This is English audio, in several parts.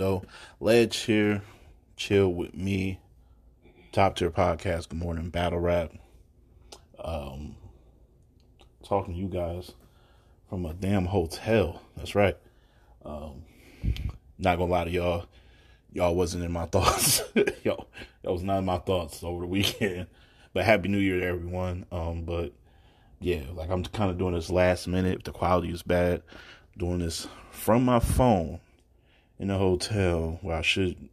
though? Ledge here. Chill with me. Top tier podcast. Good morning, battle rap. Um, talking to you guys from a damn hotel. That's right. Um, not gonna lie to y'all. Y'all wasn't in my thoughts. y'all, that was not in my thoughts over the weekend. But happy New Year to everyone. Um, but yeah, like I'm kind of doing this last minute. The quality is bad, doing this from my phone in the hotel where I should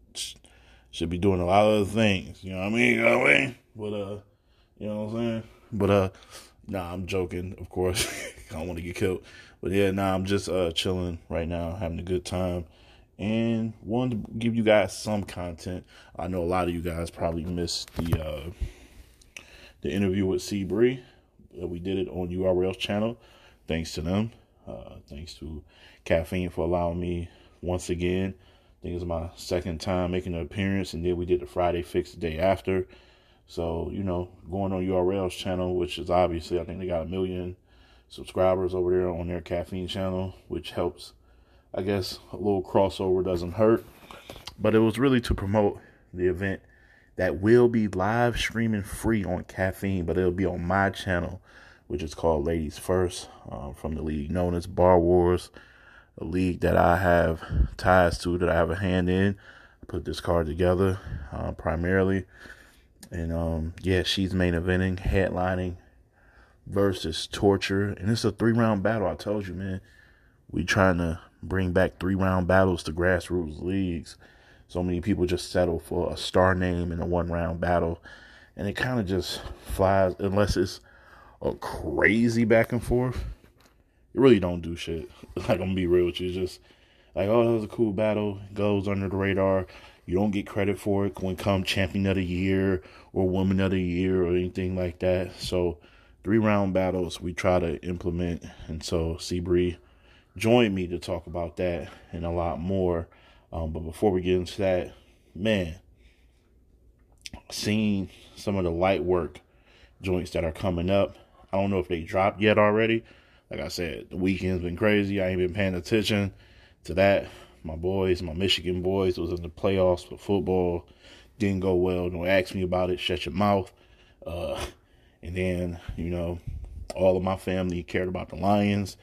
should be doing a lot of other things. You know what I mean? You know what I mean? But uh, you know what I'm saying? But uh, nah, I'm joking. Of course, I don't want to get killed. But yeah, nah, I'm just uh chilling right now, having a good time, and wanted to give you guys some content. I know a lot of you guys probably missed the uh the interview with C Bri. We did it on URL's channel. Thanks to them. Uh, thanks to Caffeine for allowing me once again. I think it's my second time making an appearance, and then we did the Friday fix the day after. So, you know, going on URL's channel, which is obviously, I think they got a million subscribers over there on their caffeine channel, which helps. I guess a little crossover doesn't hurt. But it was really to promote the event that will be live streaming free on caffeine, but it'll be on my channel which is called Ladies First, uh, from the league known as Bar Wars, a league that I have ties to, that I have a hand in. I put this card together uh, primarily. And um, yeah, she's main eventing, headlining versus Torture. And it's a three round battle. I told you, man. We trying to bring back three round battles to grassroots leagues. So many people just settle for a star name in a one round battle. And it kind of just flies, unless it's a crazy back and forth, you really don't do shit. Like I'm gonna be real with you, just like oh that was a cool battle, goes under the radar. You don't get credit for it when come champion of the year or woman of the year or anything like that. So three round battles we try to implement, and so C Bri joined me to talk about that and a lot more. Um, but before we get into that, man, seeing some of the light work joints that are coming up I don't know if they dropped yet already. Like I said, the weekend's been crazy. I ain't been paying attention to that. My boys, my Michigan boys, was in the playoffs for football. Didn't go well. Don't ask me about it. Shut your mouth. Uh, and then, you know, all of my family cared about the Lions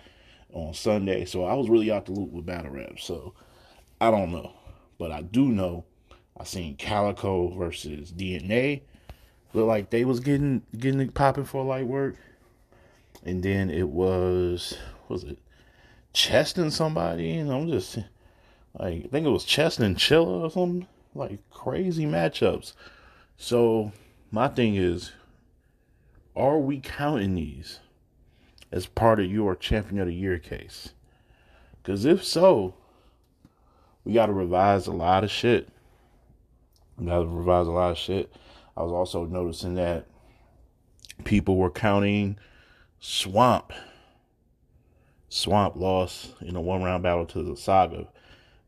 on Sunday. So I was really out the loop with battle rap. So I don't know. But I do know I seen Calicoe versus DNA. Look like they was getting getting popping for light work and then it was was it Cheston somebody, and I'm just like I think it was Cheston Chilla or something like crazy matchups. So my thing is, are we counting these as part of your champion of the year case? Because if so, we got to revise a lot of shit. We got to revise a lot of shit. I was also noticing that people were counting Swamp. Swamp lost in a one round battle to the Saga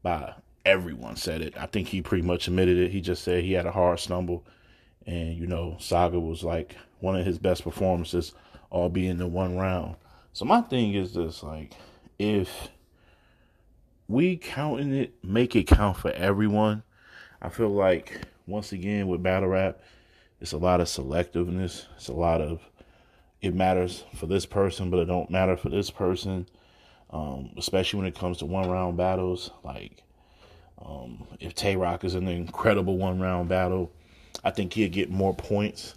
by everyone said it. I think he pretty much admitted it. He just said he had a hard stumble. And, you know, Saga was like one of his best performances, all being the one round. So my thing is this like, if we counting it, make it count for everyone. I feel like once again with battle rap, it's a lot of selectiveness. It's a lot of it matters for this person, but it don't matter for this person. Um, especially when it comes to one round battles. Like um, if Tay Roc is an incredible one round battle, I think he'd get more points.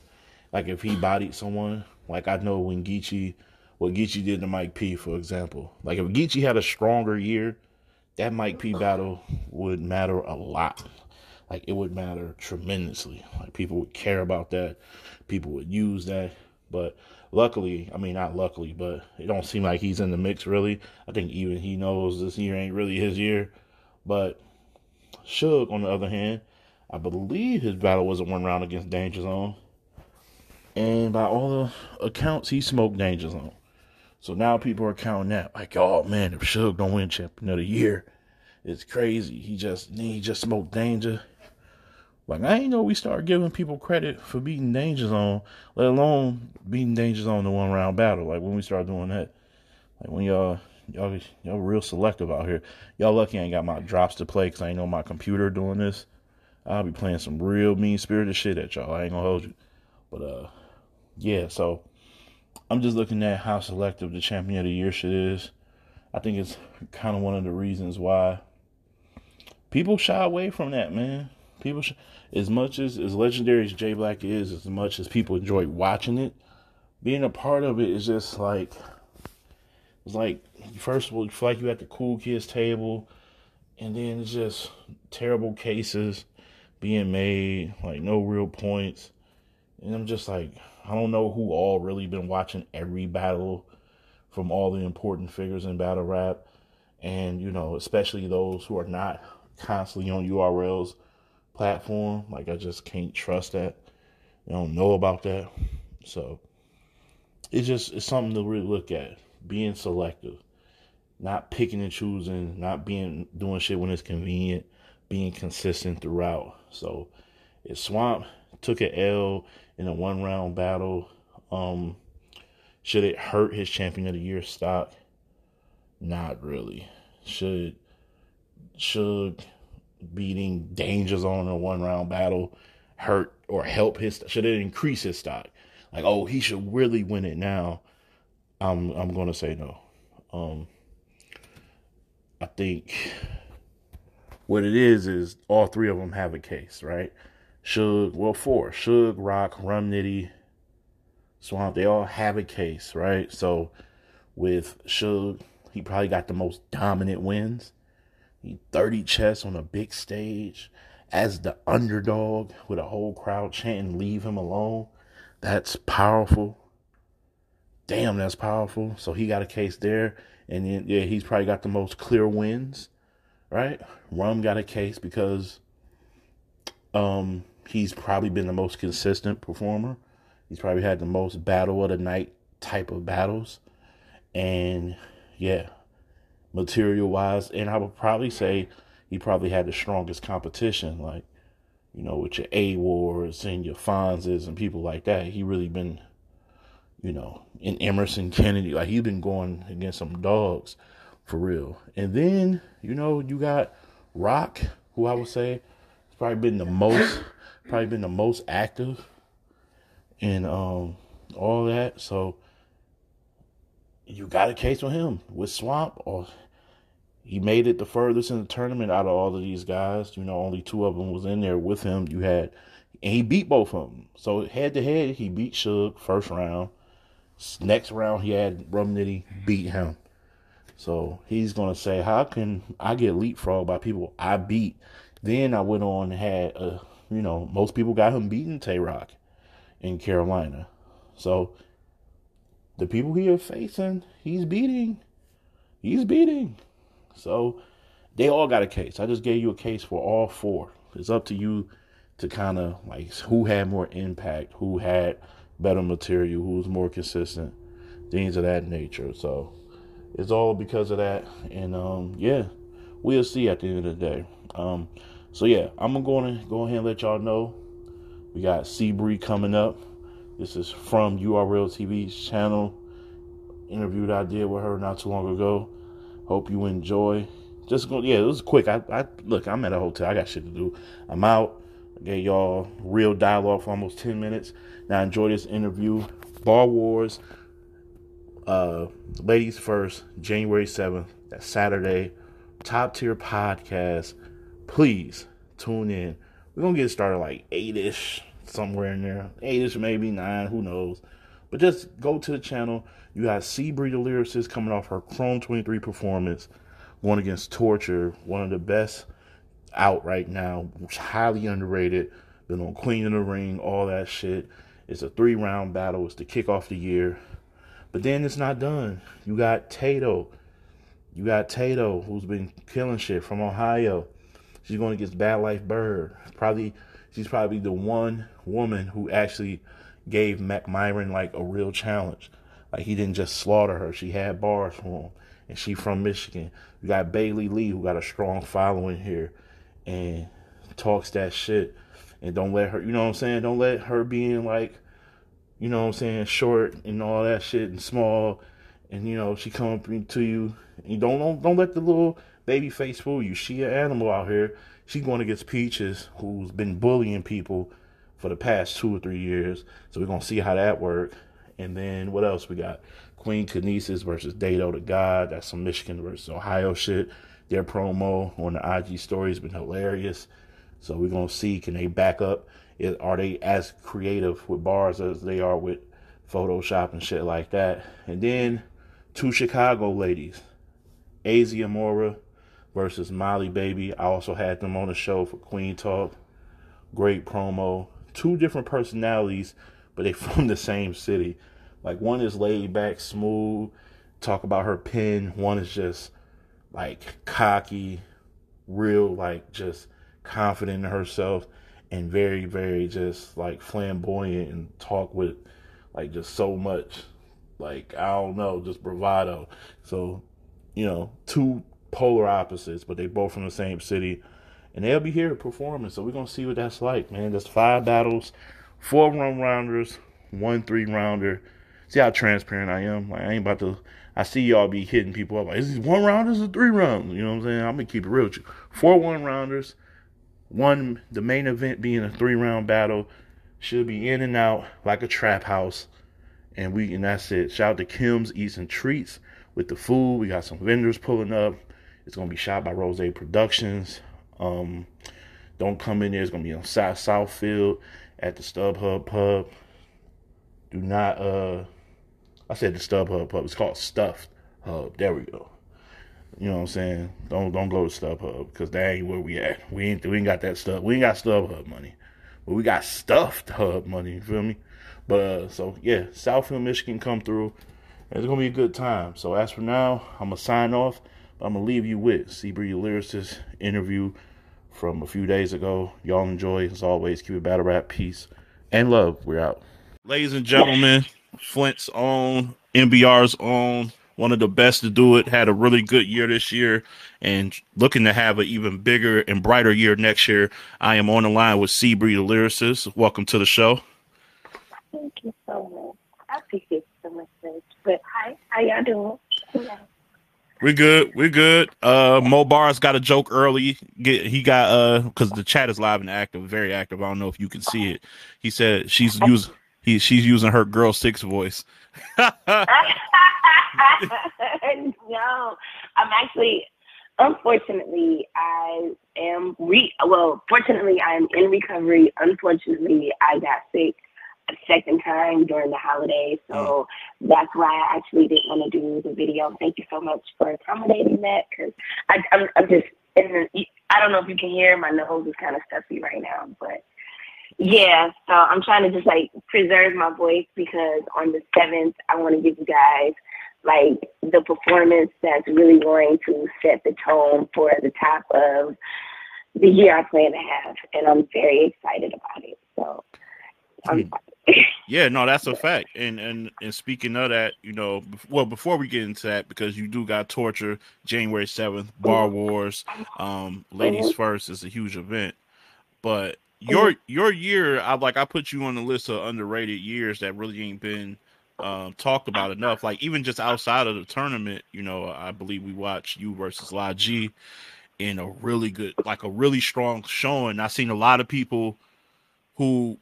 Like if he bodied someone, like I know when Geechi, what Geechi did to Mike P, for example. Like if Geechi had a stronger year, that Mike P battle would matter a lot. Like it would matter tremendously. Like people would care about that. People would use that. But luckily, I mean not luckily, but it don't seem like he's in the mix really. I think even he knows this year ain't really his year. But Suge, on the other hand, I believe his battle was a one round against Danger Zone. And by all the accounts, he smoked Danger Zone. So now people are counting that like, oh man, if Suge don't win champion of the year, it's crazy. He just he just smoked Danger. Like I ain't know we start giving people credit for beating Danger Zone, let alone beating Danger Zone in the one round battle. Like when we start doing that, like when y'all y'all y'all real selective out here. Y'all lucky I ain't got my drops to play because I ain't know my computer doing this. I'll be playing some real mean spirited shit at y'all. I ain't gonna hold you. But uh yeah, so I'm just looking at how selective the champion of the year shit is. I think it's kind of one of the reasons why people shy away from that, man. People, sh- as much as as legendary as J Black is, as much as people enjoy watching it, being a part of it is just like it's like first of all, you feel like you at the cool kids table, and then it's just terrible cases being made, like no real points, and I'm just like, I don't know who all really been watching every battle from all the important figures in battle rap, and you know, especially those who are not constantly on URL's platform. Like I just can't trust that. I don't know about that, so it's just it's something to really look at. Being selective, not picking and choosing, not being doing shit when it's convenient, being consistent throughout. So, if Swamp took an L in a one round battle, um, should it hurt his champion of the year stock? Not really. Should should beating Danger Zone in a one round battle hurt or help his should it increase his stock? Like, oh, he should really win it now. I'm I'm gonna say no. Um I think what it is is all three of them have a case, right? Suge, well, four. Suge, Roc, Rum Nitty, Swamp, they all have a case, right? So with Suge, he probably got the most dominant wins. He 30 chests on a big stage as the underdog with a whole crowd chanting, leave him alone. That's powerful. Damn, that's powerful. So he got a case there. And then, yeah, he's probably got the most clear wins, right? Rum got a case because um, he's probably been the most consistent performer. He's probably had the most battle of the night type of battles. And yeah, material wise. And I would probably say he probably had the strongest competition, like, you know, with your A Wars and your Fonzes and people like that. He really been, you know, in Emerson Kennedy, like he's been going against some dogs for real. And then, you know, you got Roc, who I would say has probably been the most probably been the most active and um all that. So you got a case with him with Swamp, or he made it the furthest in the tournament out of all of these guys. You know, only two of them was in there with him. You had, and he beat both of them. So head to head, he beat Suge first round. Next round, he had Rum Nitty beat him. So he's gonna say, "How can I get leapfrog by people I beat?" Then I went on and had, uh, you know, most people got him beating Tay Roc in Carolina. So the people he is facing, he's beating. He's beating. So they all got a case. I just gave you a case for all four. It's up to you to kind of like who had more impact, who had better material, who was more consistent, things of that nature. So it's all because of that. And um, yeah, we'll see at the end of the day. Um, so yeah, I'm gonna go, go ahead and let y'all know we got C Bri coming up. This is from URL TV's channel. Interview that I did with her not too long ago. Hope you enjoy. Just go, yeah, it was quick. I, I look, I'm at a hotel. I got shit to do. I'm out. I gave y'all real dialogue for almost 10 minutes. Now enjoy this interview. Bar Wars, uh, ladies first, January 7th. That's Saturday. Top tier podcast. Please tune in. We're gonna get started like eight-ish, somewhere in there. Eight-ish, maybe nine, who knows. But just go to the channel. You got C Bri the lyricist coming off her Chrome 23 performance, going against Torture, one of the best out right now, highly underrated. Been on Queen of the Ring, all that shit. It's a three round battle. It's to kick off the year. But then it's not done. You got Tato. You got Tato, who's been killing shit from Ohio. She's going against Bad Life Bird. Probably, she's probably the one woman who actually gave Mac Myron like a real challenge. Like he didn't just slaughter her. She had bars for him. And she from Michigan. You got Bailey Lee who got a strong following here and talks that shit. And don't let her you know what I'm saying? Don't let her being like, you know what I'm saying, short and all that shit and small and you know she come up to you. And you don't don't don't let the little baby face fool you. She an animal out here. She going against Peaches, who's been bullying people for the past two or three years. So we're gonna see how that work. And then what else we got? Queen Kinesis versus Dato the God. That's some Michigan versus Ohio shit. Their promo on the IG story has been hilarious. So we're gonna see can they back up? Are they as creative with bars as they are with Photoshop and shit like that? And then two Chicago ladies, Asia Mora versus Molly Baby. I also had them on the show for Queen Talk. Great promo. Two different personalities, but they from the same city. Like one is laid back, smooth, talk about her pen. One is just like cocky, real, like just confident in herself and very, very just like flamboyant and talk with like just so much like I don't know, just bravado. So, you know, two polar opposites, but they both from the same city. And they'll be here performing. So we're gonna see what that's like, man. There's five battles, four one rounders, one three rounder. See how transparent I am. Like I ain't about to I see y'all be hitting people up like, is this one rounders or three rounds? You know what I'm saying? I'm gonna keep it real with you. Four one rounders, one the main event being a three round battle. Should be in and out like a trap house. And we and that's it. Shout out to Kim's Eats and Treats with the food. We got some vendors pulling up. It's gonna be shot by Rose Productions. Um, don't come in there. It's gonna be on South Southfield at the StubHub Pub. Do not. Uh, I said the StubHub Pub. It's called Stuffed Hub. There we go. You know what I'm saying? Don't don't go to StubHub because that ain't where we at. We ain't we ain't got that stuff. We ain't got StubHub money, but we got stuffed Hub money. You feel me? But uh, so yeah, Southfield, Michigan, come through. It's gonna be a good time. So as for now, I'm gonna sign off. I'm gonna leave you with C Bri Lyricist interview from a few days ago. Y'all enjoy as always. Keep it battle rap, peace and love. We're out, ladies and gentlemen. Flint's own, MBR's own, one of the best to do it. Had a really good year this year, and looking to have an even bigger and brighter year next year. I am on the line with C Bri the lyricist. Welcome to the show. Thank you so much. I appreciate so much, but hi, how y'all doing? Yeah. We good. We good. Uh, Mo Bars got a joke early. Get he got uh because the chat is live and active, very active. I don't know if you can see it. He said she's using he she's using her girl six voice. no, I'm actually. Unfortunately, I am re. Well, fortunately, I'm in recovery. Unfortunately, I got sick second time during the holidays. So mm. that's why I actually didn't want to do the video. Thank you so much for accommodating that because I'm, I'm just, the, I don't know if you can hear, my nose is kind of stuffy right now, but yeah, so I'm trying to just like preserve my voice because on the 7th, I want to give you guys like the performance that's really going to set the tone for the top of the year I plan to have. And I'm very excited about it. So I'm, hmm yeah, no, that's a fact. And and and speaking of that, you know, well, before we get into that, because you do got torture January seventh, Bar Wars, um, Ladies mm-hmm. First is a huge event. But your mm-hmm. your year, I like I put you on the list of underrated years that really ain't been um, talked about enough. Like even just outside of the tournament, you know, I believe we watched you versus La G in a really good, like a really strong showing. I've seen a lot of people who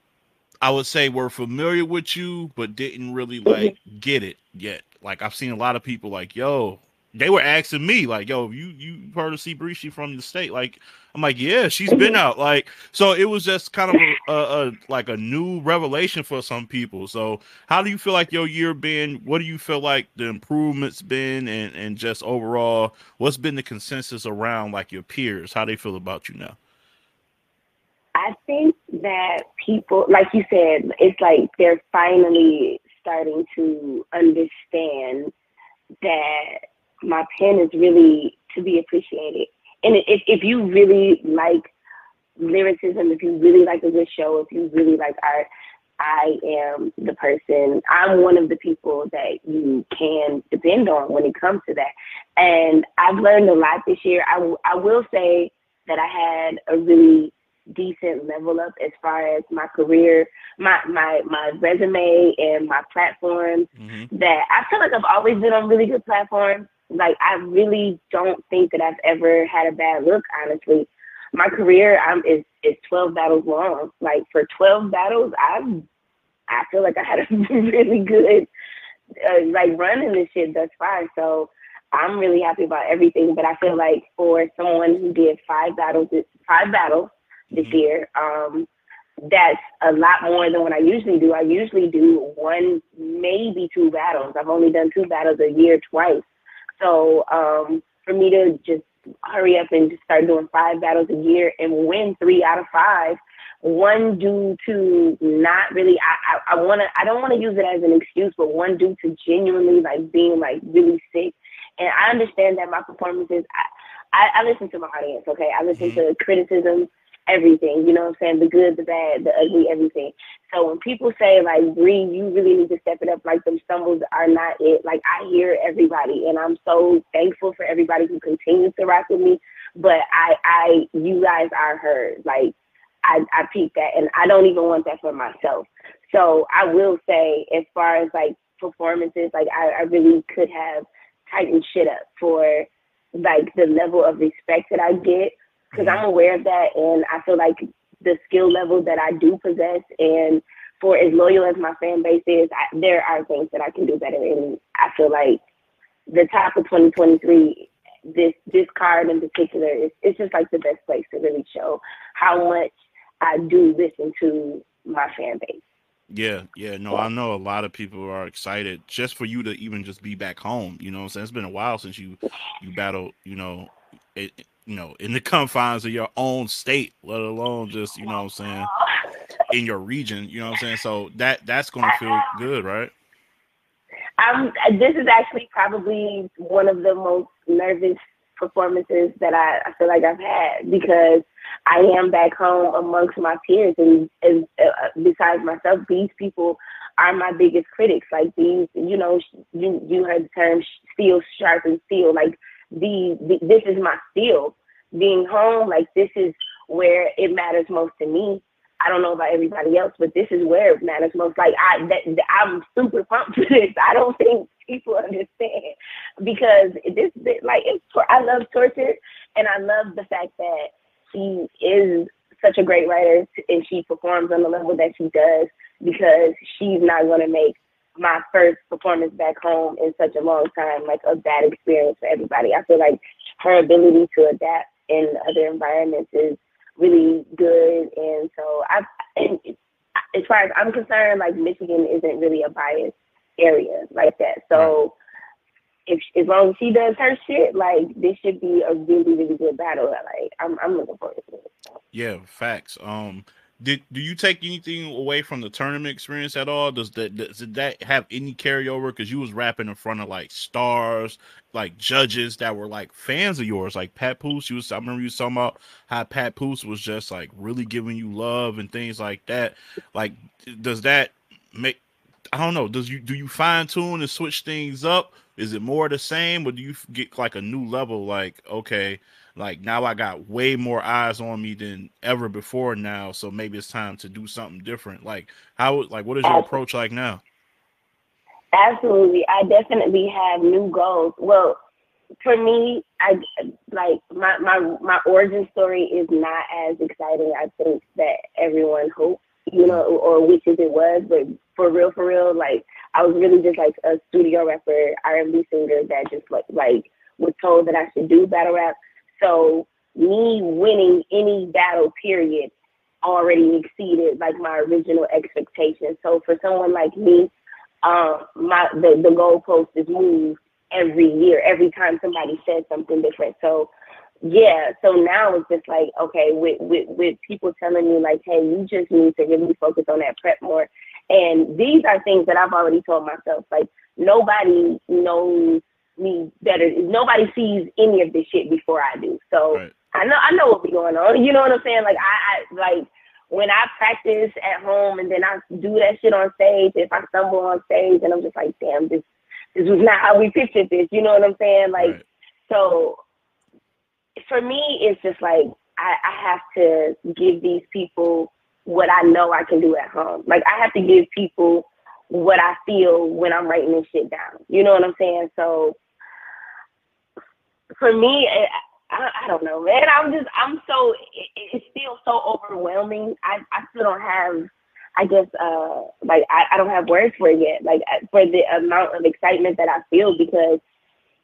I would say were familiar with you, but didn't really mm-hmm. like get it yet. Like I've seen a lot of people like, yo, they were asking me like, yo, you you heard of Seabreeze from the state? Like, I'm like, yeah, she's been mm-hmm. out. Like, so it was just kind of a, a, a, like a new revelation for some people. So, how do you feel like your year been? What do you feel like the improvements been, and and just overall, what's been the consensus around like your peers? How they feel about you now? I think that people, like you said, it's like they're finally starting to understand that my pen is really to be appreciated. And if, if you really like lyricism, if you really like a good show, if you really like art, I am the person, I'm one of the people that you can depend on when it comes to that. And I've learned a lot this year. I, I will say that I had a really decent level up as far as my career, my my my resume and my platforms. Mm-hmm. That I feel like I've always been on really good platforms. Like I really don't think that I've ever had a bad look. Honestly, my career is is 12 battles long. Like for 12 battles, I've I feel like I had a really good uh, like run in this shit thus far. So I'm really happy about everything. But I feel like for someone who did five battles, five battles this year, um, that's a lot more than what I usually do. I usually do one, maybe two battles. I've only done two battles a year twice. So um, for me to just hurry up and just start doing five battles a year and win three out of five, one due to not really I, I, I wanna I don't wanna use it as an excuse, but one due to genuinely like being like really sick. And I understand that my performances I, I, I listen to my audience, okay? I listen mm-hmm. to criticism everything. You know what I'm saying? The good, the bad, the ugly, everything. So when people say like, Bri, you really need to step it up, like them stumbles are not it. Like I hear everybody, and I'm so thankful for everybody who continues to rock with me. But I, I, you guys are heard. Like I, I peep that, and I don't even want that for myself. So I will say, as far as like performances, like I, I really could have tightened shit up for like the level of respect that I get because I'm mm-hmm. aware of that, and I feel like the skill level that I do possess, and for as loyal as my fan base is, I, there are things that I can do better, and I feel like the top of 2023, this this card in particular, is it's just like the best place to really show how much I do listen to my fan base. Yeah, yeah, no, I know a lot of people are excited just for you to even just be back home. You know, I'm saying it's been a while since you you battled. You know, it, you know, in the confines of your own state, let alone just, you know I'm saying, in your region, you know I'm saying? So that that's gonna feel good, right? Um this is actually probably one of the most nervous performances that I, I feel like I've had because I am back home amongst my peers and, and uh, besides myself, these people are my biggest critics. Like these, you know, you you heard the term steel sharpens steel. Like the, the this is my steel. Being home, like this is where it matters most to me. I don't know about everybody else, but this is where it matters most. Like I, that, I'm super pumped for this. I don't think people understand because this, like, it's, I love torture, and I love the fact that she is such a great writer and she performs on the level that she does because she's not going to make my first performance back home in such a long time, like a bad experience for everybody. I feel like her ability to adapt in other environments is really good. And so I, as far as I'm concerned, like Michigan isn't really a biased area like that. So if as long as she does her shit, like this should be a really really good battle. Like I'm I'm looking forward to it. Yeah, facts. Um, did do you take anything away from the tournament experience at all? Does that does that have any carryover? Because you was rapping in front of like stars, like judges that were like fans of yours, like Papoose. You was I remember you talking about how Papoose was just like really giving you love and things like that. Like, does that make I don't know. Does you do you fine tune and switch things up? Is it more the same, or do you get like a new level? Like, okay, like now I got way more eyes on me than ever before now, so maybe it's time to do something different. Like how like what is your approach like now? Absolutely. I definitely have new goals. Well, for me, I like my my my origin story is not as exciting I think that everyone hopes, you know, or wishes it was, but for real for real, like I was really just like a studio rapper, R and B singer that just like like was told that I should do battle rap so me winning any battle period already exceeded like my original expectations. So for someone like me, um, my the, the goalpost is moved every year, every time somebody says something different. So yeah, so now it's just like, okay, with, with with people telling me like, hey, you just need to really focus on that prep more. And these are things that I've already told myself. Like nobody knows me better. Nobody sees any of this shit before I do. So right. I know I know what's going on. You know what I'm saying? Like I, I like when I practice at home and then I do that shit on stage. If I stumble on stage and I'm just like, damn, this this was not how we pictured this. You know what I'm saying? Like right. so for me, it's just like I, I have to give these people what I know I can do at home. Like I have to give people what I feel when I'm writing this shit down. You know what I'm saying? So for me, I, I don't know, man. I'm just, I'm so, it, it's still so overwhelming. I, I still don't have, I guess, uh, like, I, I don't have words for it yet, like, uh, for the amount of excitement that I feel because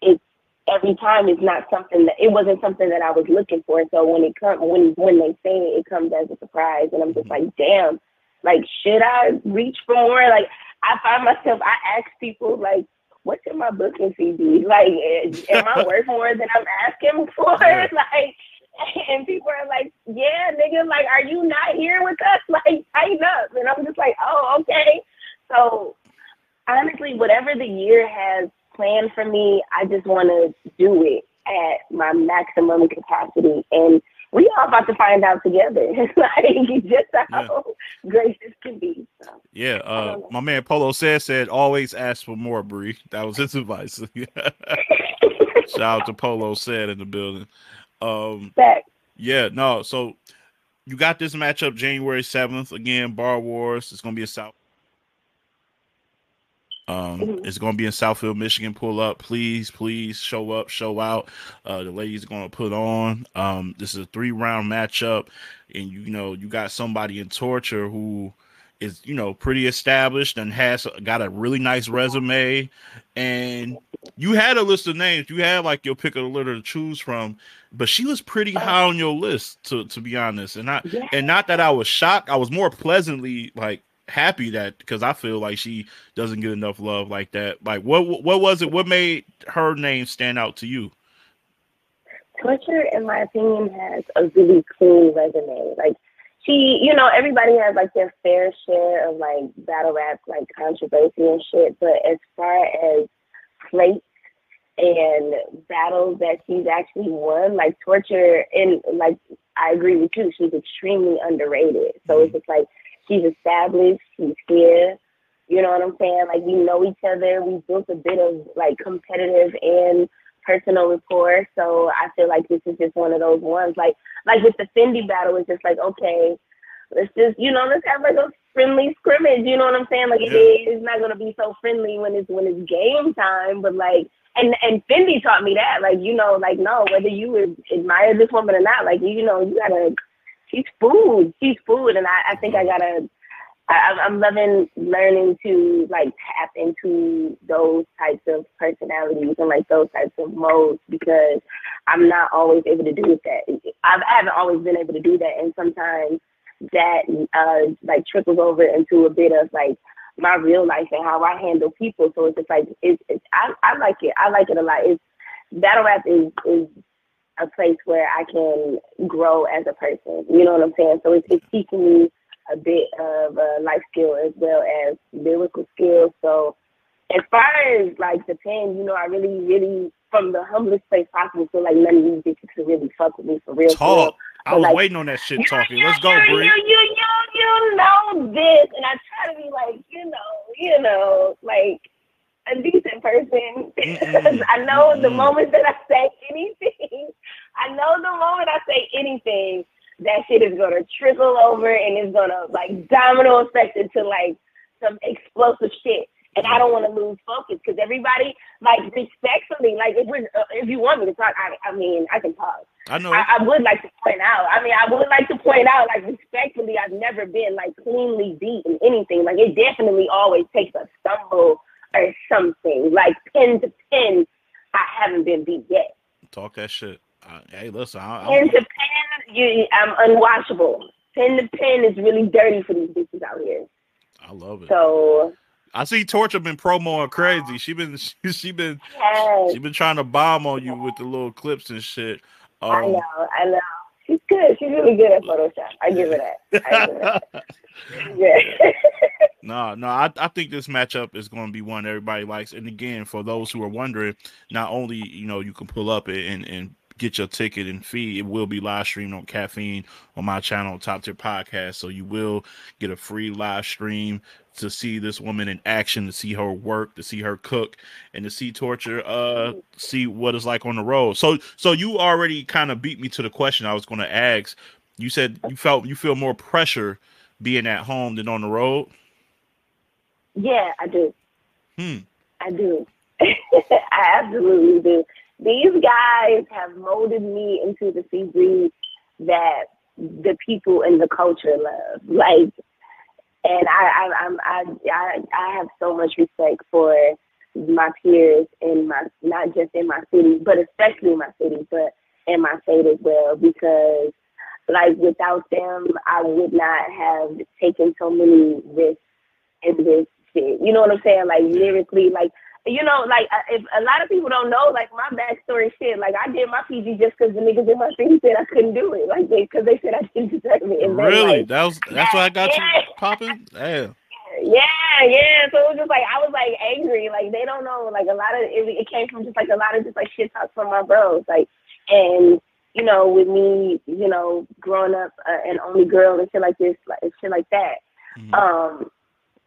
it's, every time it's not something that, it wasn't something that I was looking for. So when it comes, when, when they say it, it comes as a surprise and I'm just like, damn, like, should I reach for more? Like, I find myself, I ask people, like, what should my booking fee be? Like, am I worth more than I'm asking for? Yeah. Like, and people are like, yeah, nigga, like, are you not here with us? Like, tighten up. And I'm just like, oh, okay. So, honestly, whatever the year has planned for me, I just want to do it at my maximum capacity. And we all about to find out together. like just how yeah. great this can be. So, yeah, uh, my man Polo said said always ask for more, Bri. That was his advice. Shout out to Polo said in the building. Um, Back. yeah, no, so you got this matchup January seventh again, Bar Wars. It's gonna be a South um, mm-hmm. It's going to be in Southfield, Michigan. Pull up, please, please show up, show out. Uh, the ladies are going to put on. Um, this is a three round matchup, and you know you got somebody in torture who is you know pretty established and has got a really nice resume. And you had a list of names. You had like your pick of the litter to choose from, but she was pretty uh-huh. high on your list to to be honest. And not yeah. and not that I was shocked. I was more pleasantly like happy that because I feel like she doesn't get enough love like that. Like what what was it? What made her name stand out to you? Torture, in my opinion, has a really clean resume. Like she, you know, everybody has like their fair share of like battle rap, like controversy and shit. But as far as plates and battles that she's actually won, like Torture, and like I agree with you, she's extremely underrated. So mm-hmm. it's just like she's established, she's here. You know what I'm saying? Like we know each other. We built a bit of like competitive and personal rapport. So I feel like this is just one of those ones. Like like with the Fendi battle, it's just like okay, let's just you know let's have like a friendly scrimmage. You know what I'm saying? Like yeah. it, it's not gonna be so friendly when it's when it's game time, but like. And and Fendi taught me that, like you know, like no, whether you admire this woman or not, like you know, you gotta she's food. She's food, and I, I think I gotta. I, I'm loving learning to like tap into those types of personalities and like those types of modes because I'm not always able to do that. I've, I haven't always been able to do that, and sometimes that uh, like trickles over into a bit of like my real life and how I handle people. So it's just like it's, it's I, I like it. I like it a lot. It's battle rap is is a place where I can grow as a person. You know what I'm saying? So it's, it's teaching me a bit of a life skill as well as lyrical skills. So as far as like the pen, you know, I really, really from the humblest place possible feel like none of these bitches can really fuck with me for real. Talk. I was like, waiting on that shit talking. Let's go, Bri. You, you, you, you know this, and I try to be like, you know, you know, like a decent person. I know the moment that I say anything, I know the moment I say anything, that shit is gonna trickle over and it's gonna like domino effect into like some explosive shit. And I don't want to lose focus because everybody, like, respectfully, like, if we uh, if you want me to talk, I, I mean, I can talk. I know. I, I, would like to point out. I mean, I would like to point out, like, respectfully, I've never been like cleanly beat in anything. Like, it definitely always takes a stumble or something. Like pen to pen, I haven't been beat yet. Talk that shit. Uh, hey, listen. I, pen to pen, you, I'm unwatchable. Pen to pen is really dirty for these bitches out here. I love it. So I see Torture been promoing crazy. She been she, she been yes. she been trying to bomb on you with the little clips and shit. Um, I know, I know. She's good. She's really good at Photoshop. I give her that. I give her that. yeah. no, no, I, I think this matchup is going to be one everybody likes. And again, for those who are wondering, not only you know you can pull up and and get your ticket and fee, it will be live streamed on Caffeine on my channel, Top Tier Podcast. So you will get a free live stream to see this woman in action, to see her work, to see her cook, and to see torture, uh, see what it's like on the road. So, so you already kind of beat me to the question I was going to ask. You said you felt you feel more pressure being at home than on the road. Yeah, I do. Hmm. I do. I absolutely do. These guys have molded me into the sea that the people in the culture love. Like, and I, I, I'm, I, I, I have so much respect for my peers in my, not just in my city, but especially in my city, but in my state as well, because like without them, I would not have taken so many risks in this shit. You know what I'm saying? Like lyrically, like you know, like if a lot of people don't know, like my backstory shit. Like I did my PG just because the niggas in my city said I couldn't do it. Like they, because they said I didn't deserve it. And really, like, that was that's why I got yeah. you popping. Yeah. Yeah, yeah. So it was just like I was like angry. Like they don't know. Like a lot of it, it came from just like a lot of just like shit talk from my bros. Like and you know with me, you know, growing up uh, an only girl and shit like this, like shit like that. Mm-hmm. Um,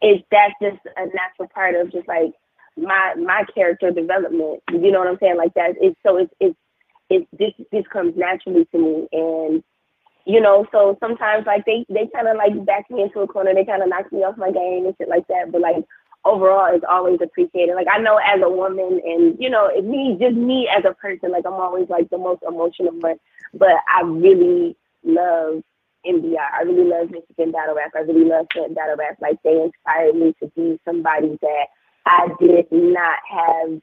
it's that's just a natural part of just like my my character development. You know what I'm saying? Like that. It's so it's it's it's this this comes naturally to me and you know, so sometimes like they they kind of like back me into a corner. They kind of knock me off my game and shit like that. But like overall, it's always appreciated. Like I know as a woman, and you know, it me just me as a person, like I'm always like the most emotional one. But I really love MBR. I really love Michigan battle rap. I really love battle rap. Like they inspired me to be somebody that I did not have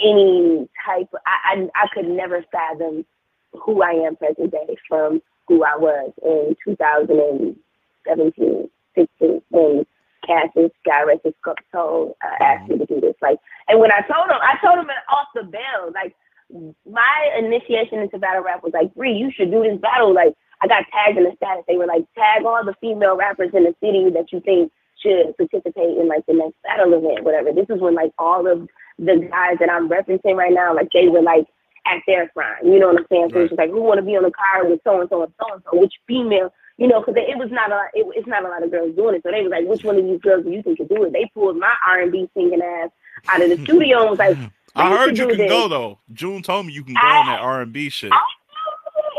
any type. I, I I could never fathom who I am present day from who I was in 2017, 16 when Cassius arrested. So uh, asked me to do this. Like, and when I told him, I told him off the bell. Like, my initiation into battle rap was like, Bri, you should do this battle. Like, I got tagged in the status. They were like, tag all the female rappers in the city that you think should participate in like the next battle event, whatever. This is when like all of the guys that I'm referencing right now, like they were like at their prime. You know what I'm saying? So right. it's just like who want to be on the car with so and so and so and so, which female, you know, because it was not a it, it's not a lot of girls doing it. So they was like, which one of these girls do you think could do it? They pulled my R&B singing ass out of the studio and was like. I heard you can this. go though. June told me you can go I, on that R and B shit. I,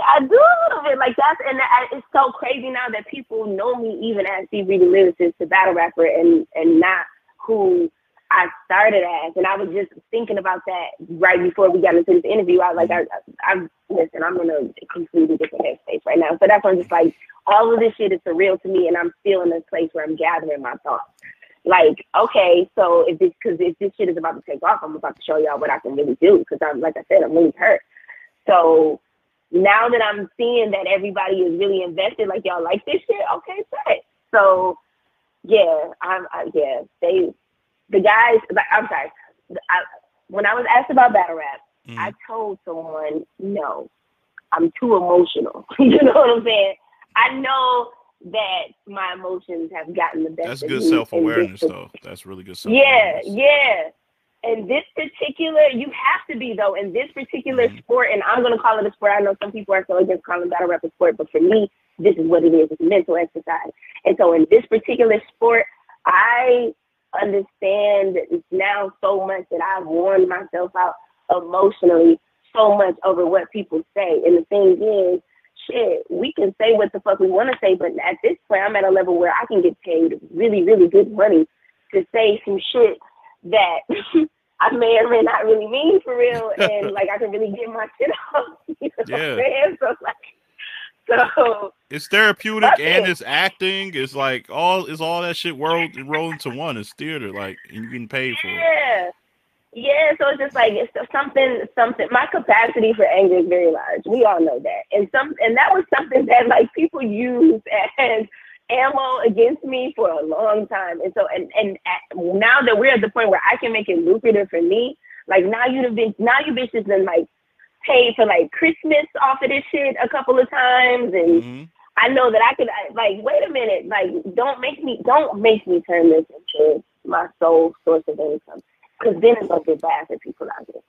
I do a little bit like that's, and it's so crazy now that people know me even as the reading lyricist, to battle rapper, and and not who I started as. And I was just thinking about that right before we got into this interview. I was like, I, I, am listen, I'm in a completely different headspace right now. So that's why I'm just like, all of this shit is surreal to me, and I'm still in this place where I'm gathering my thoughts. Like, okay, so if this, because if this shit is about to take off, I'm about to show y'all what I can really do. Because I'm, like I said, I'm really hurt. So now that I'm seeing that everybody is really invested, like y'all like this shit, okay, great. So yeah, I'm I, yeah, they the guys. I'm sorry. I, when I was asked about battle rap, mm. I told someone no, I'm too emotional. you know what I'm saying? I know that my emotions have gotten the best. That's good self awareness, though. That's really good self. Yeah, yeah in this particular, you have to be though in this particular mm-hmm. sport, and I'm gonna call it a sport. I know some people are so against calling battle rap a sport, but for me, this is what it is. It's mental exercise. And so in this particular sport, I understand now so much that I've worn myself out emotionally so much over what people say. And the thing is, shit, we can say what the fuck we want to say, but at this point, I'm at a level where I can get paid really, really good money to say some shit that I may or may not really mean for real, and like I can really get my shit off. You know yeah. So like, so it's therapeutic and it's acting. It's like all it's all that shit rolled rolled into one. It's theater, like and you getting paid for it. Yeah. Yeah, so it's just like it's something, something. My capacity for anger is very large. We all know that, and some, and that was something that like people use as ammo against me for a long time. And so, and and at, now that we're at the point where I can make it lucrative for me, like now you've been now you bitches been like paid for like Christmas off of this shit a couple of times, and mm-hmm. I know that I could like wait a minute, like don't make me don't make me turn this into my sole source of income, because then it's gonna get bad for people out there.